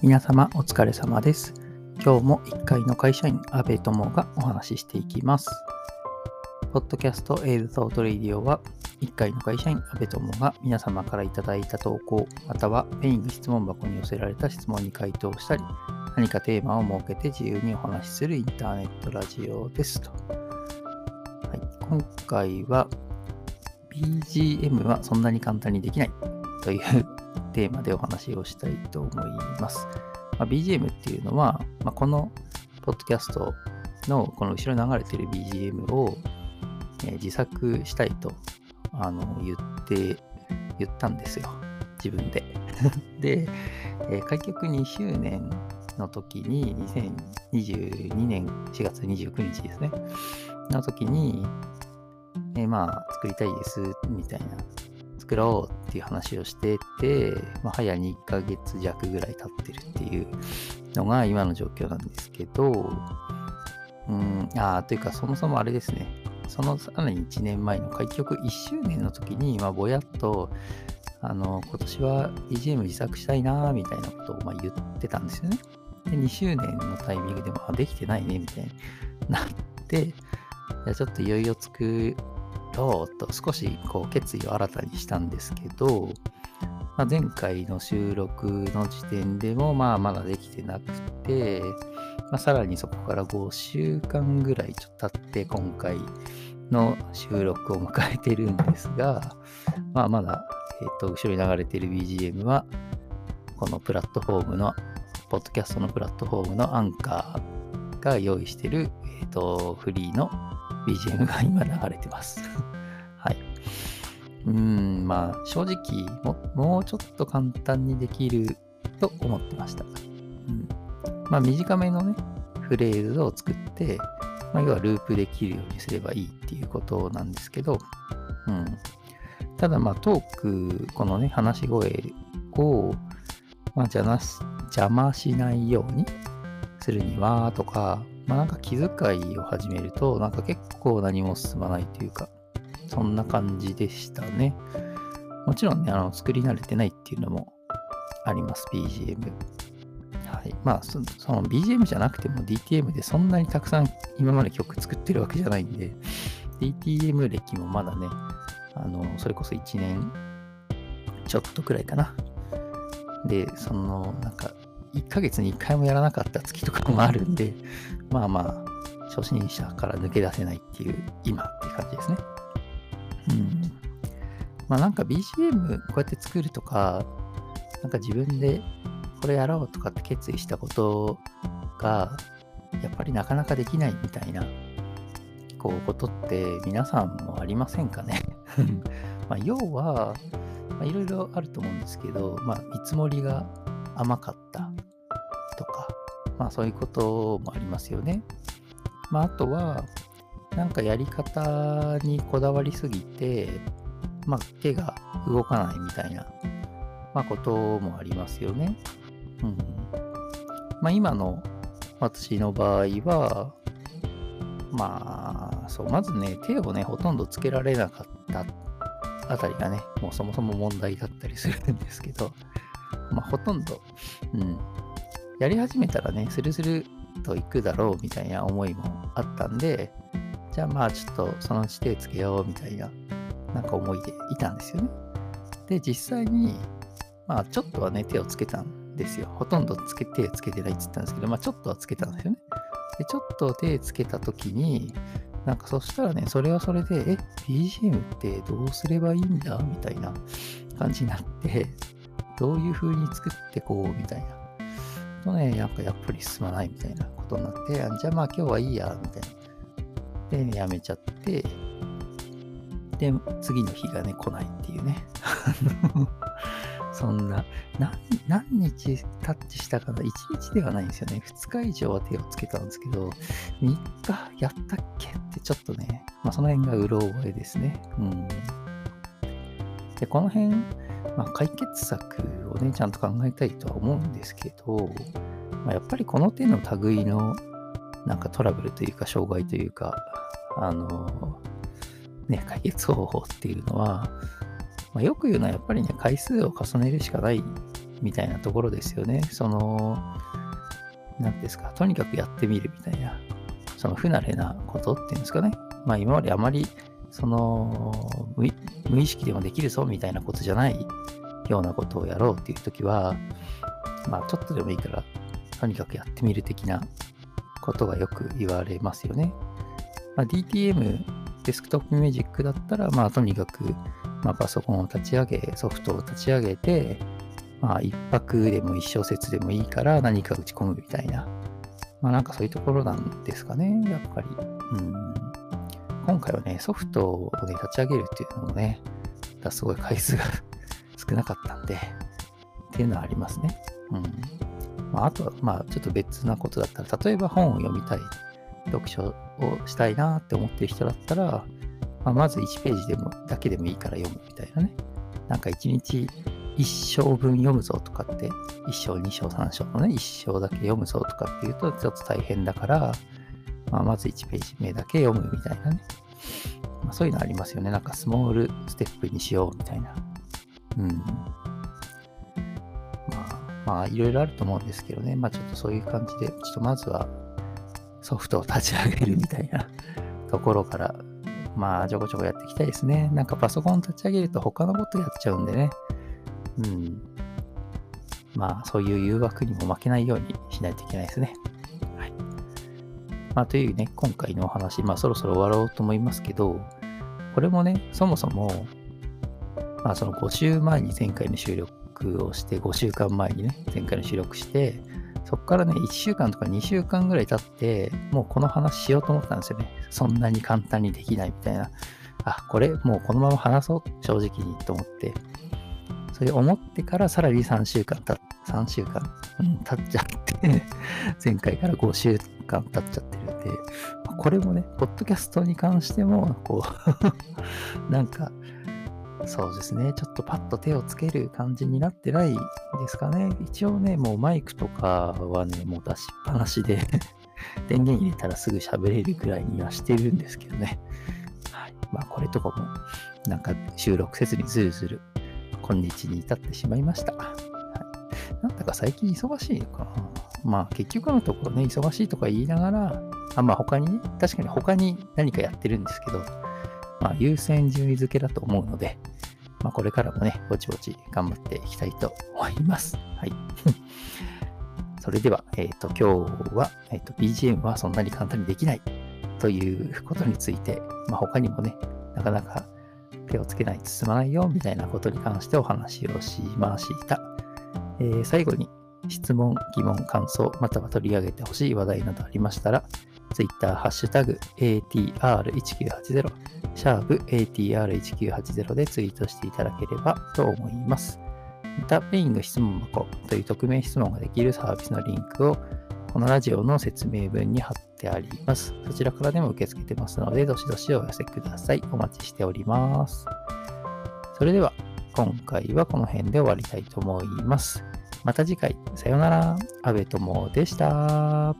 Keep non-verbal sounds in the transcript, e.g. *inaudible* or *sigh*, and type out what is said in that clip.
皆様お疲れ様です。今日も1階の会社員、安部友がお話ししていきます。ポッドキャストエイズトートレディオは、1階の会社員、安部友が皆様からいただいた投稿、またはペイング質問箱に寄せられた質問に回答したり、何かテーマを設けて自由にお話しするインターネットラジオですと。はい、今回は BGM はそんなに簡単にできないというテーマでお話をしたいと思います。まあ、BGM っていうのは、まあ、このポッドキャストのこの後ろに流れてる BGM を、え、自作したいとあの言って言ったんですよ。自分で。*laughs* で、え、開局2周年の時に、2022年4月29日ですね。の時に、え、まあ、作りたいです、みたいな作ろうっていう話をしてて、まあ、早2ヶ月弱ぐらい経ってるっていうのが今の状況なんですけど、うん、ああというかそもそもあれですね、そのさらに1年前の開局1周年の時に、まあ、ぼやっと、あの、今年は BGM 自作したいなみたいなことをま言ってたんですよね。で、2周年のタイミングでも、あ、できてないね、みたいになって、じゃあちょっといよいよ作ろうと少しこう決意を新たにしたんですけど、まあ、前回の収録の時点でもまあまだできてなくて、まあ、さらにそこから5週間ぐらいちょっと経って今回の収録を迎えてるんですが、まあまだ、えっ、と、後ろに流れてる BGM は、このプラットフォームの、ポッドキャストのプラットフォームのアンカーが用意してる、え、ー、と、フリーの BGM が今流れてます *laughs* はい。うん、まあ、正直も、もうちょっと簡単にできると思ってました。うん、まあ、短めのね、フレーズを作って、まあ、要はループできるようにすればいいっていうことなんですけど、うん。ただ、まあ、トーク、このね、話し声を、まあ、邪魔邪魔しないようにするには、とか、まあなんか気遣いを始めると、なんか結構何も進まないというか、そんな感じでしたね。もちろんね、あの、作り慣れてないっていうのもあります、BGM。はい。まあそ、その BGM じゃなくても DTM でそんなにたくさん今まで曲作ってるわけじゃないんで、DTM 歴もまだね、あの、それこそ1年ちょっとくらいかな。で、その、なんか、1ヶ月に1回もやらなかった月とかもあるんで、まあまあ、初心者から抜け出せないっていう、今っていう感じですね。うん。まあなんか BGM こうやって作るとか、なんか自分でこれやろうとかって決意したことが、やっぱりなかなかできないみたいな、こう、ことって皆さんもありませんかね *laughs* まあ要は、いろいろあると思うんですけど、まあ見積もりが甘かったまあそういうこともありますよね。まああとは、なんかやり方にこだわりすぎて、まあ手が動かないみたいな、まあこともありますよね。うん。まあ今の私の場合は、まあ、そう、まずね、手をね、ほとんどつけられなかったあたりがね、もうそもそも問題だったりするんですけど、まあほとんど、うん、やり始めたらね、スルスルといくだろうみたいな思いもあったんで、じゃあまあちょっとそのうち手つけようみたいな、なんか思いでいたんですよね。で、実際に、まあちょっとはね、手をつけたんですよ。ほとんどつけ手つけてないって言ったんですけど、まあちょっとはつけたんですよね。で、ちょっと手つけたときに、なんかそしたらね、それはそれで、え、BGM ってどうすればいいんだ？みたいな感じになって、どういう風に作ってこう？みたいな。とね、なんかやっぱり進まないみたいなことになって、じゃあまあ今日はいいや、みたいな。で、ね、やめちゃって、で、次の日がね、来ないっていうね。*laughs* そんな、何日タッチしたかな ?1 日ではないんですよね。2日以上は手をつけたんですけど、3日やったっけってちょっとね、まあその辺がうろ覚えですね。うん。で、この辺、まあ、解決策をね、ちゃんと考えたいとは思うんですけど、まあ、やっぱりこの手の類のなんかトラブルというか、障害というか、あの、ね、解決方法っていうのは、まあ、よく言うのはやっぱりね、回数を重ねるしかないみたいなところですよね。その、何ですか、とにかくやってみるみたいな、その不慣れなことっていうんですかね。まあ今まであまり、その無意識でもできるぞみたいなことじゃないようなことをやろうっていう時は、まあちょっとでもいいから、とにかくやってみる的なことがよく言われますよね。まあ、DTM、デスクトップミュージックだったら、まあとにかく、まあ、パソコンを立ち上げ、ソフトを立ち上げて、まあ一泊でも一小節でもいいから何か打ち込むみたいな。まあなんかそういうところなんですかね、やっぱり。うん。今回はね、ソフトをね、立ち上げるっていうのもね、だすごい回数が *laughs* 少なかったんで、っていうのはありますね。うん。まあ、あとは、まあ、ちょっと別なことだったら、例えば本を読みたい、読書をしたいなって思ってる人だったら、まあ、まず1ページでも、だけでもいいから読むみたいなね。なんか1日1章分読むぞとかって、1章、2章、3章のね、1章だけ読むぞとかっていうと、ちょっと大変だから、まあ、まず1ページ目だけ読むみたいなね。まあ、そういうのありますよね。なんかスモールステップにしようみたいな。うん。まあ、まあ、いろいろあると思うんですけどね。まあ、ちょっとそういう感じで、ちょっとまずはソフトを立ち上げるみたいな *laughs* ところから、まあ、ちょこちょこやっていきたいですね。なんかパソコン立ち上げると他のことやっちゃうんでね。うん。まあ、そういう誘惑にも負けないようにしないといけないですね。まあ、というね、今回のお話、まあ、そろそろ終わろうと思いますけど、これもね、そもそも、まあ、その5週前に前回の収録をして、5週間前にね、前回の収録して、そこからね、1週間とか2週間ぐらい経って、もうこの話しようと思ったんですよね。そんなに簡単にできないみたいな。あ、これもうこのまま話そう、正直にと思って。それ思ってからさらに3週間た、3週間、うん、経っちゃって *laughs* 前回から5週間経っちゃってるんで、これもね、ポッドキャストに関しても、こう *laughs* なんか、そうですね、ちょっとパッと手をつける感じになってないですかね。一応ね、もうマイクとかはね、もう出しっぱなしで *laughs* 電源入れたらすぐ喋れるくらいにはしてるんですけどね。はい。まあ、これとかも、なんか収録せずにずるずる今日に至ってしまいました。なんだか最近忙しいのかな。まあ結局のところね、忙しいとか言いながら、あまあ他にね、確かに他に何かやってるんですけど、まあ優先順位付けだと思うので、まあこれからもね、ぼちぼち頑張っていきたいと思います。はい。*laughs* それでは、えっ、ー、と、今日は、えっ、ー、と、BGM はそんなに簡単にできないということについて、まあ他にもね、なかなか手をつけないと進まないよみたいなことに関してお話をしました。えー、最後に質問、疑問、感想、または取り上げてほしい話題などありましたら、Twitter、ハッシュタグ、ATR1980、シャープ ATR1980 でツイートしていただければと思います。また、ペイング質問箱という匿名質問ができるサービスのリンクをこのラジオの説明文に貼ってあります。そちらからでも受け付けてますので、どしどしお寄せください。お待ちしております。それでは、今回はこの辺で終わりたいと思います。また次回、さようなら。安部友でした。